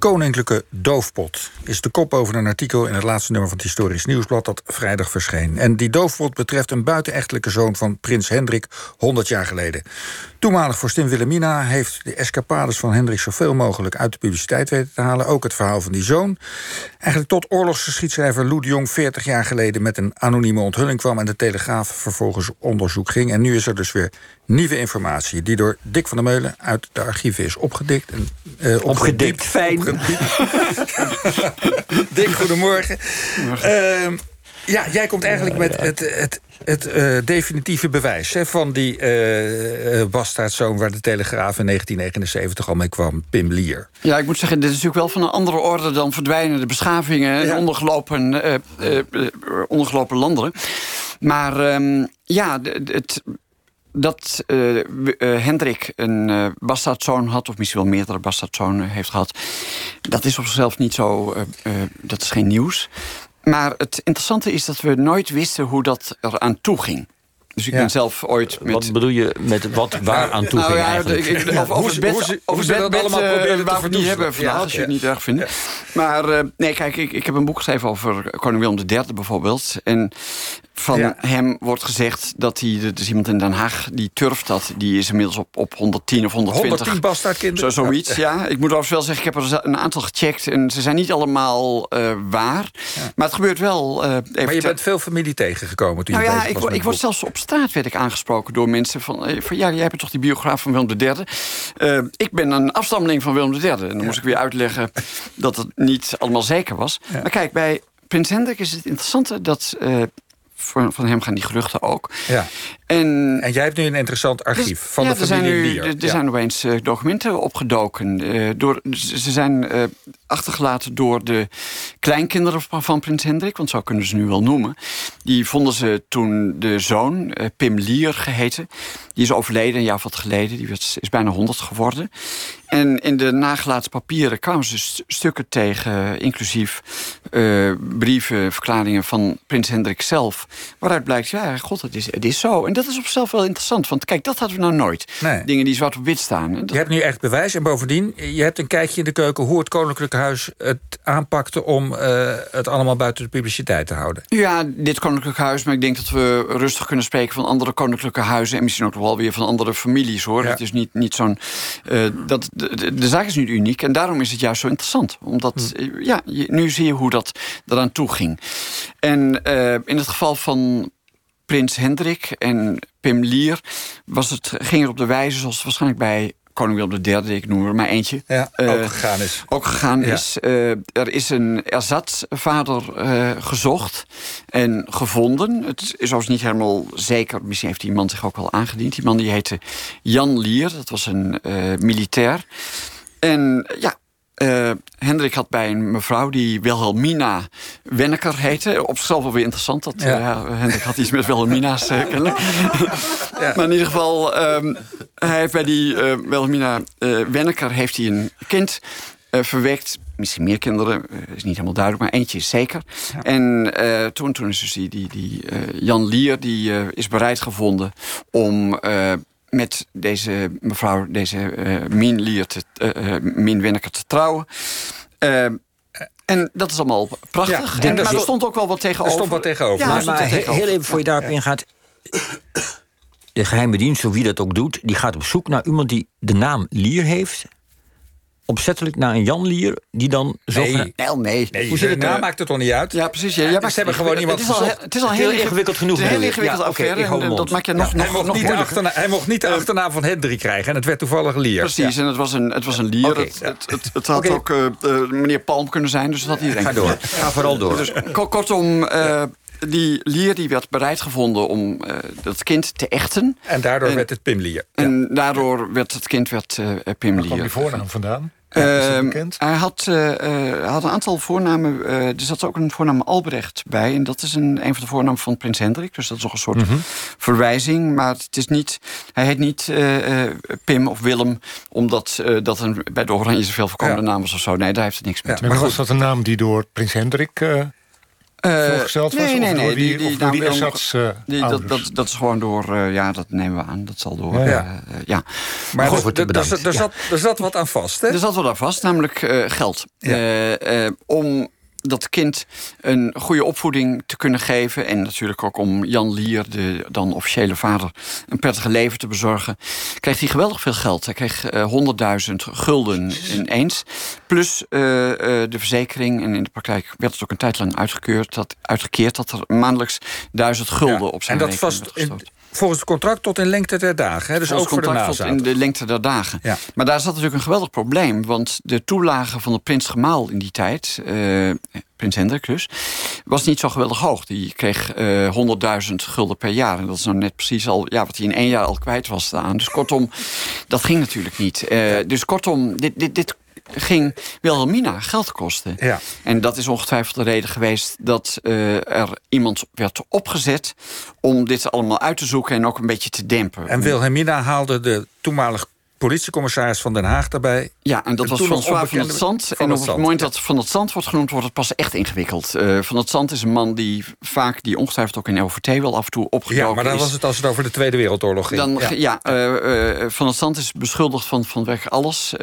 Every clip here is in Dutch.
koninklijke doofpot is de kop over een artikel in het laatste nummer van het Historisch Nieuwsblad dat vrijdag verscheen. En die doofpot betreft een buitenechtelijke zoon van prins Hendrik 100 jaar geleden. Toenmalig vorstin Wilhelmina heeft de escapades van Hendrik zoveel mogelijk uit de publiciteit weten te halen. Ook het verhaal van die zoon. Eigenlijk tot oorlogsgeschiedschrijver Lou de Jong 40 jaar geleden met een anonieme onthulling kwam en de Telegraaf vervolgens onderzoek ging. En nu is er dus weer nieuwe informatie die door Dick van der Meulen uit de archieven is opgedikt. En, uh, opgedikt, fijn. Dick, goedemorgen. Uh, ja, jij komt eigenlijk met het, het, het uh, definitieve bewijs hè, van die uh, bastaardzoon waar de Telegraaf in 1979 al mee kwam, Pim Lier. Ja, ik moet zeggen, dit is natuurlijk wel van een andere orde dan verdwijnende beschavingen en ondergelopen, ondergelopen landen. Maar um, ja, het, dat uh, Hendrik een uh, bastaardzoon had... of misschien wel meerdere bastaardzonen heeft gehad... dat is op zichzelf niet zo... dat is geen nieuws. Maar het interessante is dat we nooit wisten hoe dat eraan toe ging. Dus ik ben zelf ooit met... Wat bedoel je met wat waar aan toe nou, ging ja, eigenlijk? Ik, ik, of, over het hoe, hoe ze dat allemaal proberen te niet hebben vandaag, als je het niet erg vindt. Maar uh, nee, kijk, ik, ik heb een boek geschreven over koning Willem III bijvoorbeeld. En van hem wordt gezegd dat hij, dus iemand in Den Haag die turft dat, die is inmiddels op, op 110 of 120. 110 bastaardkinderen? Zo, zoiets, ja. Ik moet overigens wel zeggen, ik heb er een aantal gecheckt en ze zijn niet allemaal uh, waar. Maar het gebeurt wel. Uh, maar je bent veel familie tegengekomen toen nou je ja, ik, ik word zelfs op straat werd ik aangesproken door mensen van, uh, van ja, jij bent toch die biograaf van Willem III? ik ben een afstammeling van Willem III. En dan moest ik weer uitleggen dat het niet allemaal zeker was. Maar kijk, bij Prins Hendrik is het interessante dat van hem gaan die geruchten ook. Ja. En, en jij hebt nu een interessant archief dus, van de familie er Lier. Er, er zijn opeens uh, documenten opgedoken. Uh, door, ze zijn uh, achtergelaten door de kleinkinderen van, van, prins Hendrik... want zo kunnen ze nu wel noemen. Die vonden ze toen de zoon, Pim Lier geheten... die is overleden een jaar wat geleden. Die werd, is bijna honderd geworden. En in de nagelaten papieren kwamen ze stukken tegen... inclusief brieven, verklaringen van prins Hendrik zelf... waaruit blijkt, ja, god, het is, het is zo... En dat is op zichzelf wel interessant. Want kijk, dat hadden we nou nooit. Dingen die zwart op wit staan. Je hebt nu echt bewijs. En bovendien, je hebt een kijkje in de keuken... hoe het Koninklijke Huis het aanpakte... om uh, het allemaal buiten de publiciteit te houden. Ja, dit Koninklijke Huis. Maar ik denk dat we rustig kunnen spreken van andere Koninklijke Huizen... en misschien ook wel weer van andere families, hoor. Het is niet, niet zo'n... Uh, dat, de, de, zaak is niet uniek. En daarom is het juist zo interessant. Omdat, hm. Eh, ja, nu zie je hoe dat eraan toe ging. En uh, in het geval van Prins Hendrik en Pim Lier was het, ging er op de wijze zoals het waarschijnlijk bij koning Willem III, ik noem er maar eentje. Ja, ook uh, gegaan is. Ook gegaan is. Uh, er is een erzatsvader uh, gezocht en gevonden. Het is overigens niet helemaal zeker. Misschien heeft die man zich ook wel aangediend. Die man die heette Jan Lier. Dat was een militair. En ja, uh, Hendrik had bij een mevrouw die Wilhelmina Wenneker heette. Op zichzelf wel weer interessant. Dat, ja. uh, Hendrik had iets met Wilhelmina's uh, kennelijk. ja. Maar in ieder geval, um, hij heeft bij die Wilhelmina Wenneker heeft hij een kind verwekt. Misschien meer kinderen, is niet helemaal duidelijk, maar eentje is zeker. Ja. En toen, toen is dus die, die, die Jan Lier, die is bereid gevonden om met deze mevrouw, deze uh, Mien Lier, te, uh, Mien Wenneker te trouwen. Uh, en dat is allemaal prachtig. Ja, en, maar er stond ook wel wat tegenover. Er stond wat tegenover. Ja, maar, maar heel even voor je daarop ingaat. De geheime dienst, of wie dat ook doet... die gaat op zoek naar iemand die de naam Lier heeft opzettelijk naar een Jan Lier... die dan zo... Nee, nee. nee. Hoe zit het nou? maakt het toch niet uit? Ja, precies. Ja, ja, ze hebben gewoon iemand het is al, het is al heel, ingewikkeld genoeg. Het is heel ingewikkeld affaire. dat maakt je nog, nog, hij, mocht nog niet achterna, hij mocht niet de achternaam van Hendrik krijgen. En het werd toevallig Lier. Precies, en het was een, het was een Lier. Okay, het, het, het, had ook uh, meneer Palm kunnen zijn. Dus dat had iedereen Ga door. Ga vooral door. Dus, kortom... Die Lier die werd bereid gevonden om uh, dat kind te echten. En daardoor en, werd het Pim Lier. En daardoor werd het kind werd, uh, Pim Lier. Waar kwam die voornaam vandaan? Uh, hij had, uh, had een aantal voornamen. Uh, er zat ook een voornaam Albrecht bij. En dat is een, een van de voornamen van prins Hendrik. Dus dat is ook een soort mm -hmm. verwijzing. Maar het is niet, hij heet niet Pim of Willem... omdat dat een, bij de Oranje zoveel voorkomende ja. naam was of zo. Nee, daar heeft het niks mee ja, Maar was dat een naam die door prins Hendrik uh, voorgesteld was? Nee, nee, nee. Die, die, die, nou, die dat, dat, dat is gewoon door... Uh, ja, dat nemen we aan. Dat zal door... Ja. ja. Maar, goed, er, zat, er zat wat aan vast, hè? Er zat wat aan vast, namelijk geld. Ja. om dat kind een goede opvoeding te kunnen geven. En natuurlijk ook om Jan Lier, de dan officiële vader, een prettige leven te bezorgen. Kreeg hij geweldig veel geld. Hij kreeg uh, 100.000 gulden ineens. Plus uh, uh, de verzekering. En in de praktijk werd het ook een tijd lang uitgekeurd, dat, uitgekeerd dat er maandelijks 1000 gulden ja. op zijn en dat vast Volgens het contract tot in lengte der dagen. Hè? Dus Volgens ook voor de contract tot in de lengte der dagen. Ja. Maar daar zat natuurlijk een geweldig probleem. Want de toelage van de prins Gemaal in die tijd... Uh, prins Hendrik dus, was niet zo geweldig hoog. Die kreeg uh, 100.000 gulden per jaar. En dat is nou net precies al ja, wat hij in één jaar al kwijt was staan. Dus kortom, dat ging natuurlijk niet. Uh, dus kortom, dit, dit, dit ging Wilhelmina geld kosten. Ja. En dat is ongetwijfeld de reden geweest dat uh, er iemand werd opgezet om dit allemaal uit te zoeken en ook een beetje te dempen. En Wilhelmina haalde de toenmalige politiecommissaris van Den Haag daarbij. Ja, en dat was François van het Zand. en op het moment dat Van het Zand wordt genoemd, wordt het pas echt ingewikkeld. Uh, van het Zand is een man die vaak, die ongetwijfeld ook in LVT wel af en toe opgedoken Ja, maar dan is. was het als het over de Tweede Wereldoorlog ging. Dan, ja, ja uh, uh, Van het Zand is beschuldigd van, van werk alles.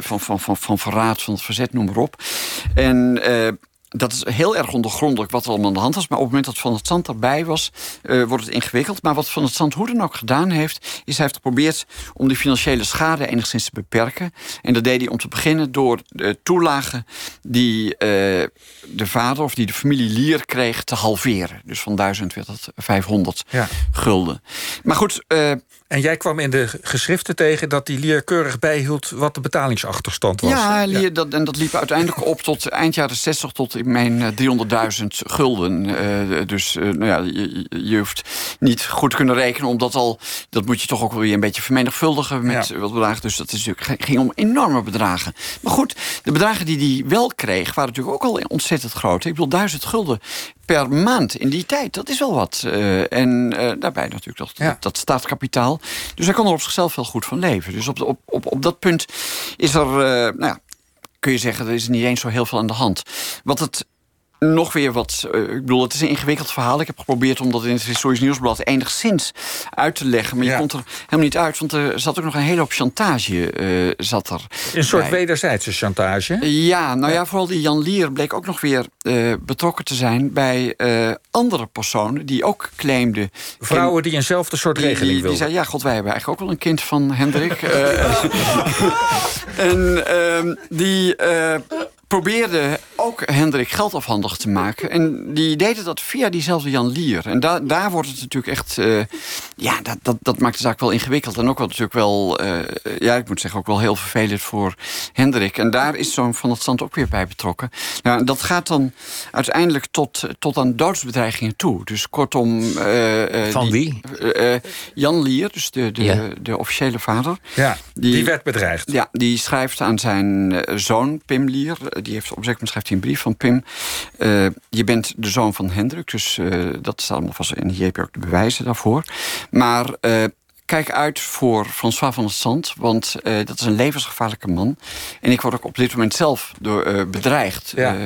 van, van, van, van verraad, van het verzet, noem maar op. En dat is heel erg ondergrondelijk wat er allemaal aan de hand was. Maar op het moment dat Van het Zand erbij was, uh, wordt het ingewikkeld. Maar wat Van het Zand hoe dan ook gedaan heeft... is hij heeft geprobeerd om die financiële schade enigszins te beperken. En dat deed hij om te beginnen door de toelagen... die uh, de vader of die de familie Lier kreeg te halveren. Dus van 1000 werd dat 500 ja. gulden. Maar goed... Uh, en jij kwam in de geschriften tegen dat die Lier keurig bijhield... wat de betalingsachterstand was. Ja, Lier, Dat, en dat liep uiteindelijk op tot eind jaren 60... tot ik meen 300.000 gulden. Uh, dus uh, nou ja, je, je, hoeft niet goed kunnen rekenen... omdat al, dat moet je toch ook wel weer een beetje vermenigvuldigen... met ja. wat bedragen. Dus dat is natuurlijk, ging om enorme bedragen. Maar goed, de bedragen die hij wel kreeg... waren natuurlijk ook al ontzettend groot. Ik bedoel, 1000 gulden per maand in die tijd. Dat is wel wat. Uh, en uh, daarbij natuurlijk dat, ja. dat, startkapitaal. Dus hij kon er op zichzelf wel goed van leven. Dus op, op, op, op dat punt is er, uh, nou ja, kun je zeggen, er is niet eens zo heel veel aan de hand. Wat het nog weer wat. Uh, ik bedoel, het is een ingewikkeld verhaal. Ik heb geprobeerd om dat in het Historisch Nieuwsblad enigszins uit te leggen. Maar ja. je komt er helemaal niet uit, want er zat ook nog een hele hoop chantage. Uh, zat er een soort bij. wederzijdse chantage? Ja, nou ja. ja, vooral die Jan Lier bleek ook nog weer uh, betrokken te zijn bij andere personen die ook claimden. Vrouwen die eenzelfde soort die, regeling wilden. Die zei: Ja, god, wij hebben eigenlijk ook wel een kind van Hendrik. en ehm, die probeerde ook Hendrik geld afhandig te maken. En die deden dat via diezelfde Jan Lier. En da daar wordt het natuurlijk echt... Uh, ja, dat, dat, dat maakt de zaak wel ingewikkeld. En ook wel natuurlijk wel... Uh, ja, ik moet zeggen, ook wel heel vervelend voor Hendrik. En daar is zo'n Van het Zand ook weer bij betrokken. Nou, dat gaat dan uiteindelijk tot, tot aan doodsbedreigingen toe. Dus kortom... Uh, Van die, wie? Jan Lier, dus de, de, ja. de officiële vader. Ja, die, die, werd bedreigd. Ja, die schrijft aan zijn zoon, Pim Lier die heeft op een zeker schrijft hij een brief van Pim. Uh, je bent de zoon van Hendrik, dus uh, dat staat allemaal vast. En hier heb je ook de bewijzen daarvoor. Maar uh, kijk uit voor François van der Sand, want dat is een levensgevaarlijke man. En ik word ook op dit moment zelf door, bedreigd ja.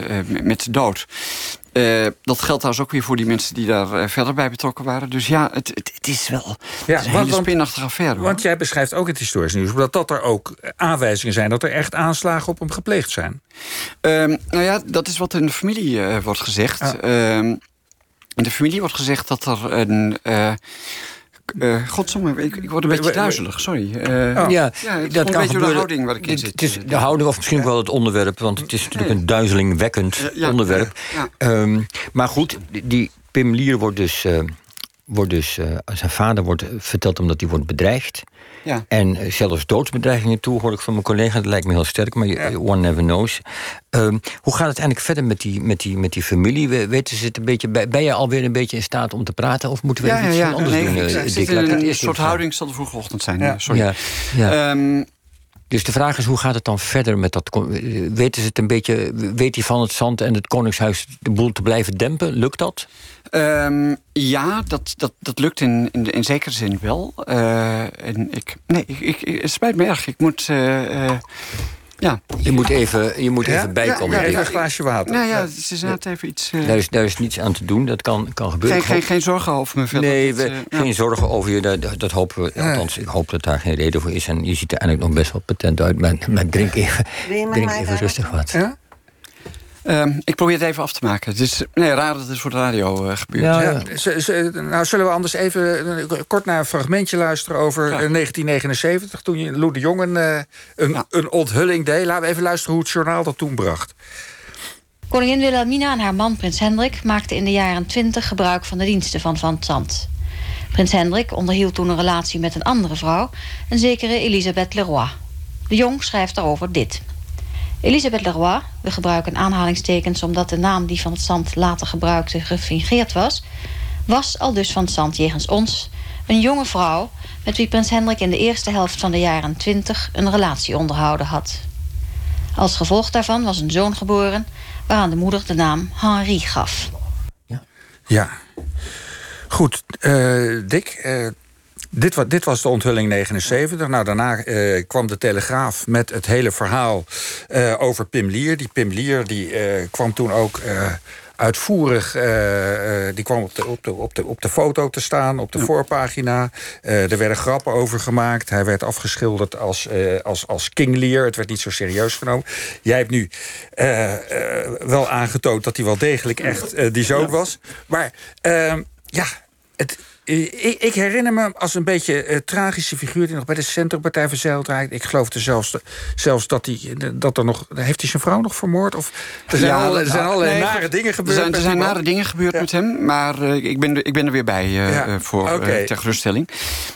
met de dood. Uh, dat geldt trouwens ook weer voor die mensen die daar uh, verder bij betrokken waren. Dus ja, het, het, het is wel ja, het is een want, hele spinachtige affaire. Hoor. Want jij beschrijft ook het historisch nieuws... dat, dat er ook aanwijzingen zijn dat er echt aanslagen op hem gepleegd zijn. Um, nou ja, dat is wat in de familie uh, wordt gezegd. Ah. Um, in de familie wordt gezegd dat er een... Uh, Godzomme, ik, ik word een beetje duizelig, sorry. Uh, oh. Ja, ja het dat kan een beetje de houding waar ik in zit. Het is de houding of misschien ja. wel het onderwerp... want het is natuurlijk een duizelingwekkend uh, ja, onderwerp. Um, maar goed, die Pim Lier wordt dus... wordt dus zijn vader wordt verteld omdat hij wordt bedreigd. Ja. En zelfs doodsbedreigingen toe, hoor ik van mijn collega. Dat lijkt me heel sterk, maar ja. one never knows. Um, hoe gaat het eigenlijk verder met die, met die, met die familie? Weten ze het een beetje, ben je alweer een beetje in staat om te praten? Of moeten we ja, iets ja, anders nee, doen? Ik, uh, zit in een soort houding, zal de vroege ochtend zijn. Sorry. Ja, ja. Um, dus de vraag is, hoe gaat het dan verder met dat... Weten ze het een beetje... Weet hij van het zand en het Koningshuis de boel te blijven dempen? Lukt dat? Um, ja, dat, dat, dat lukt in, in, zekere zin wel. Uh, en ik, nee, ik, ik, het spijt me erg. Ik moet... Uh, uh, Ja. Je moet even, je moet even bijkomen. Ja, even een glaasje water. Nou ja, ze zaten even iets... Daar, is, daar is niets aan te doen, dat kan, kan gebeuren. Geen, geen, geen zorgen over me verder. Nee, we, geen zorgen over je, dat, dat hopen we. Althans, ik hoop dat daar geen reden voor is. En je ziet er eigenlijk nog best wel patent uit. Maar, maar drink even, drink even rustig wat. Ja? Ehm, ik probeer het even af te maken. Het is nee, raar dat het voor de radio uh, gebeurt. Ja, ja. nou, zullen we anders even uh, kort naar een fragmentje luisteren over uh, 1979... toen je Lou de Jong een, een, ja. een onthulling deed. Laten we even luisteren hoe het journaal dat toen bracht. Koningin Wilhelmina en haar man prins Hendrik... maakten in de jaren 20 gebruik van de diensten van Van Zandt. Prins Hendrik onderhield toen een relatie met een andere vrouw... een zekere Elisabeth Leroy. De Jong schrijft daarover dit... Elisabeth Leroy, we gebruiken aanhalingstekens omdat de naam die van het zand later gebruikte gefingeerd was, was al dus van het zand jegens ons een jonge vrouw met wie prins Hendrik in de eerste helft van de jaren twintig een relatie onderhouden had. Als gevolg daarvan was een zoon geboren waaraan de moeder de naam Henri gaf. Ja, ja. goed. Uh, Dick, uh, dit, was, dit was de onthulling 79. Nou, daarna uh, kwam de Telegraaf met het hele verhaal uh, over Pim Lier. Die Pim Lier die, uh, kwam toen ook uitvoerig... die kwam op de, op, de, op, de, op de foto te staan, op de ja. voorpagina. er werden grappen over gemaakt. Hij werd afgeschilderd als, als, als King Lear. Het werd niet zo serieus genomen. Jij hebt nu wel aangetoond dat hij wel degelijk echt die zoon was. Maar ja, het ik, ik, herinner me als een beetje uh, tragische figuur... die nog bij de Centrumpartij verzeild raakt. Ik geloof er zelfs, zelfs dat, hij, dat er nog... Heeft hij zijn vrouw nog vermoord? Of, er zijn, ja, al, er zijn allerlei nee, nare dingen gebeurd. Er zijn, er zijn nare dingen gebeurd ja. met hem. Maar uh, ik, ben, ik ben er weer bij uh, ja. voor okay. ter geruststelling.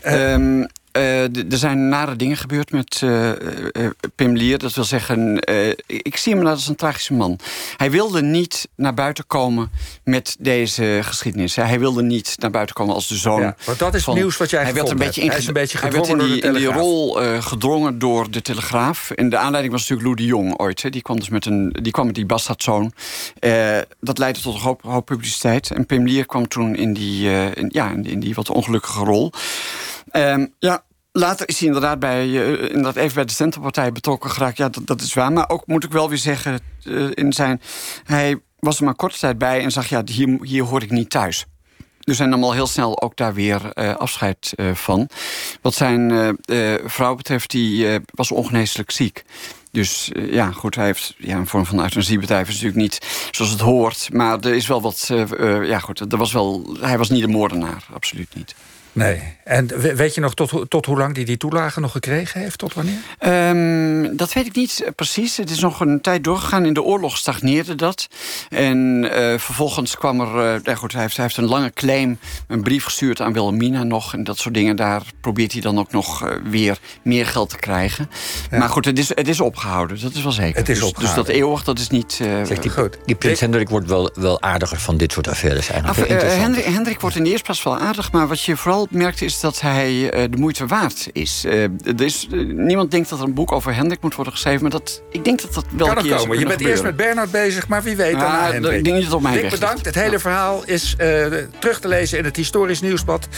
Um, uh, er zijn nare dingen gebeurd met uh, uh, Pim Lier. Dat wil zeggen, ik zie hem als een tragische man. Hij wilde niet naar buiten komen met deze geschiedenis. Hij wilde niet naar buiten komen als de zoon. Ja, want dat is van, nieuws wat jij hij werd een beetje in, Hij is een beetje hij werd in die, in die rol gedrongen door de Telegraaf. En de aanleiding was natuurlijk Lou de Jong ooit. Hè. Die kwam dus met een, die kwam met die bastardzoon. dat leidde tot een hoop, hoop, publiciteit. En Pim Lier kwam toen in die, in, ja, in, in die wat ongelukkige rol. Um, ja, Later is hij inderdaad, bij, uh, inderdaad even bij de Centerpartij betrokken geraakt. Ja, dat, dat is waar. Maar ook moet ik wel weer zeggen, uh, in zijn, hij was er maar korte tijd bij en zag, ja, hier, hier hoor ik niet thuis. Dus hij nam al heel snel ook daar weer uh, afscheid van. Wat zijn vrouw betreft, die was ongeneeslijk ziek. Dus ja, goed, hij heeft ja, een vorm van euthanasiebedrijf is natuurlijk niet zoals het hoort. Maar er is wel wat, ja goed, er was wel, hij was niet de moordenaar, absoluut niet. Nee. En weet je nog tot, tot hoe lang hij die toelagen nog gekregen heeft? Tot wanneer? Um, dat weet ik niet precies. Het is nog een tijd doorgegaan. In de oorlog stagneerde dat. En uh, vervolgens kwam er... Uh, ja goed, hij, heeft, hij heeft een lange claim, een brief gestuurd aan Wilhelmina nog. En dat soort dingen. Daar probeert hij dan ook nog uh, weer meer geld te krijgen. Ja. Maar goed, het is, het is opgehouden. Dat is wel zeker. Het is dus, opgehouden. dus dat eeuwig, dat is niet... Zegt die, goed. die prins Hendrik wordt wel, wel aardiger van dit soort affaires eigenlijk. Af, Hendrik, Hendrik wordt in de eerste plaats wel aardig. Maar wat je vooral merkte is dat hij uh, de moeite waard is. Er is uh, niemand denkt dat er een boek over Hendrik moet worden geschreven, maar dat, ik denk dat dat wel kan een keer komen. Je bent gebeuren. eerst met Bernard bezig, maar wie weet daarna ah, Hendrik. Ik denk niet dat het op mij Dick, bedankt. Het hele verhaal is terug te lezen in het Historisch Nieuwsblad.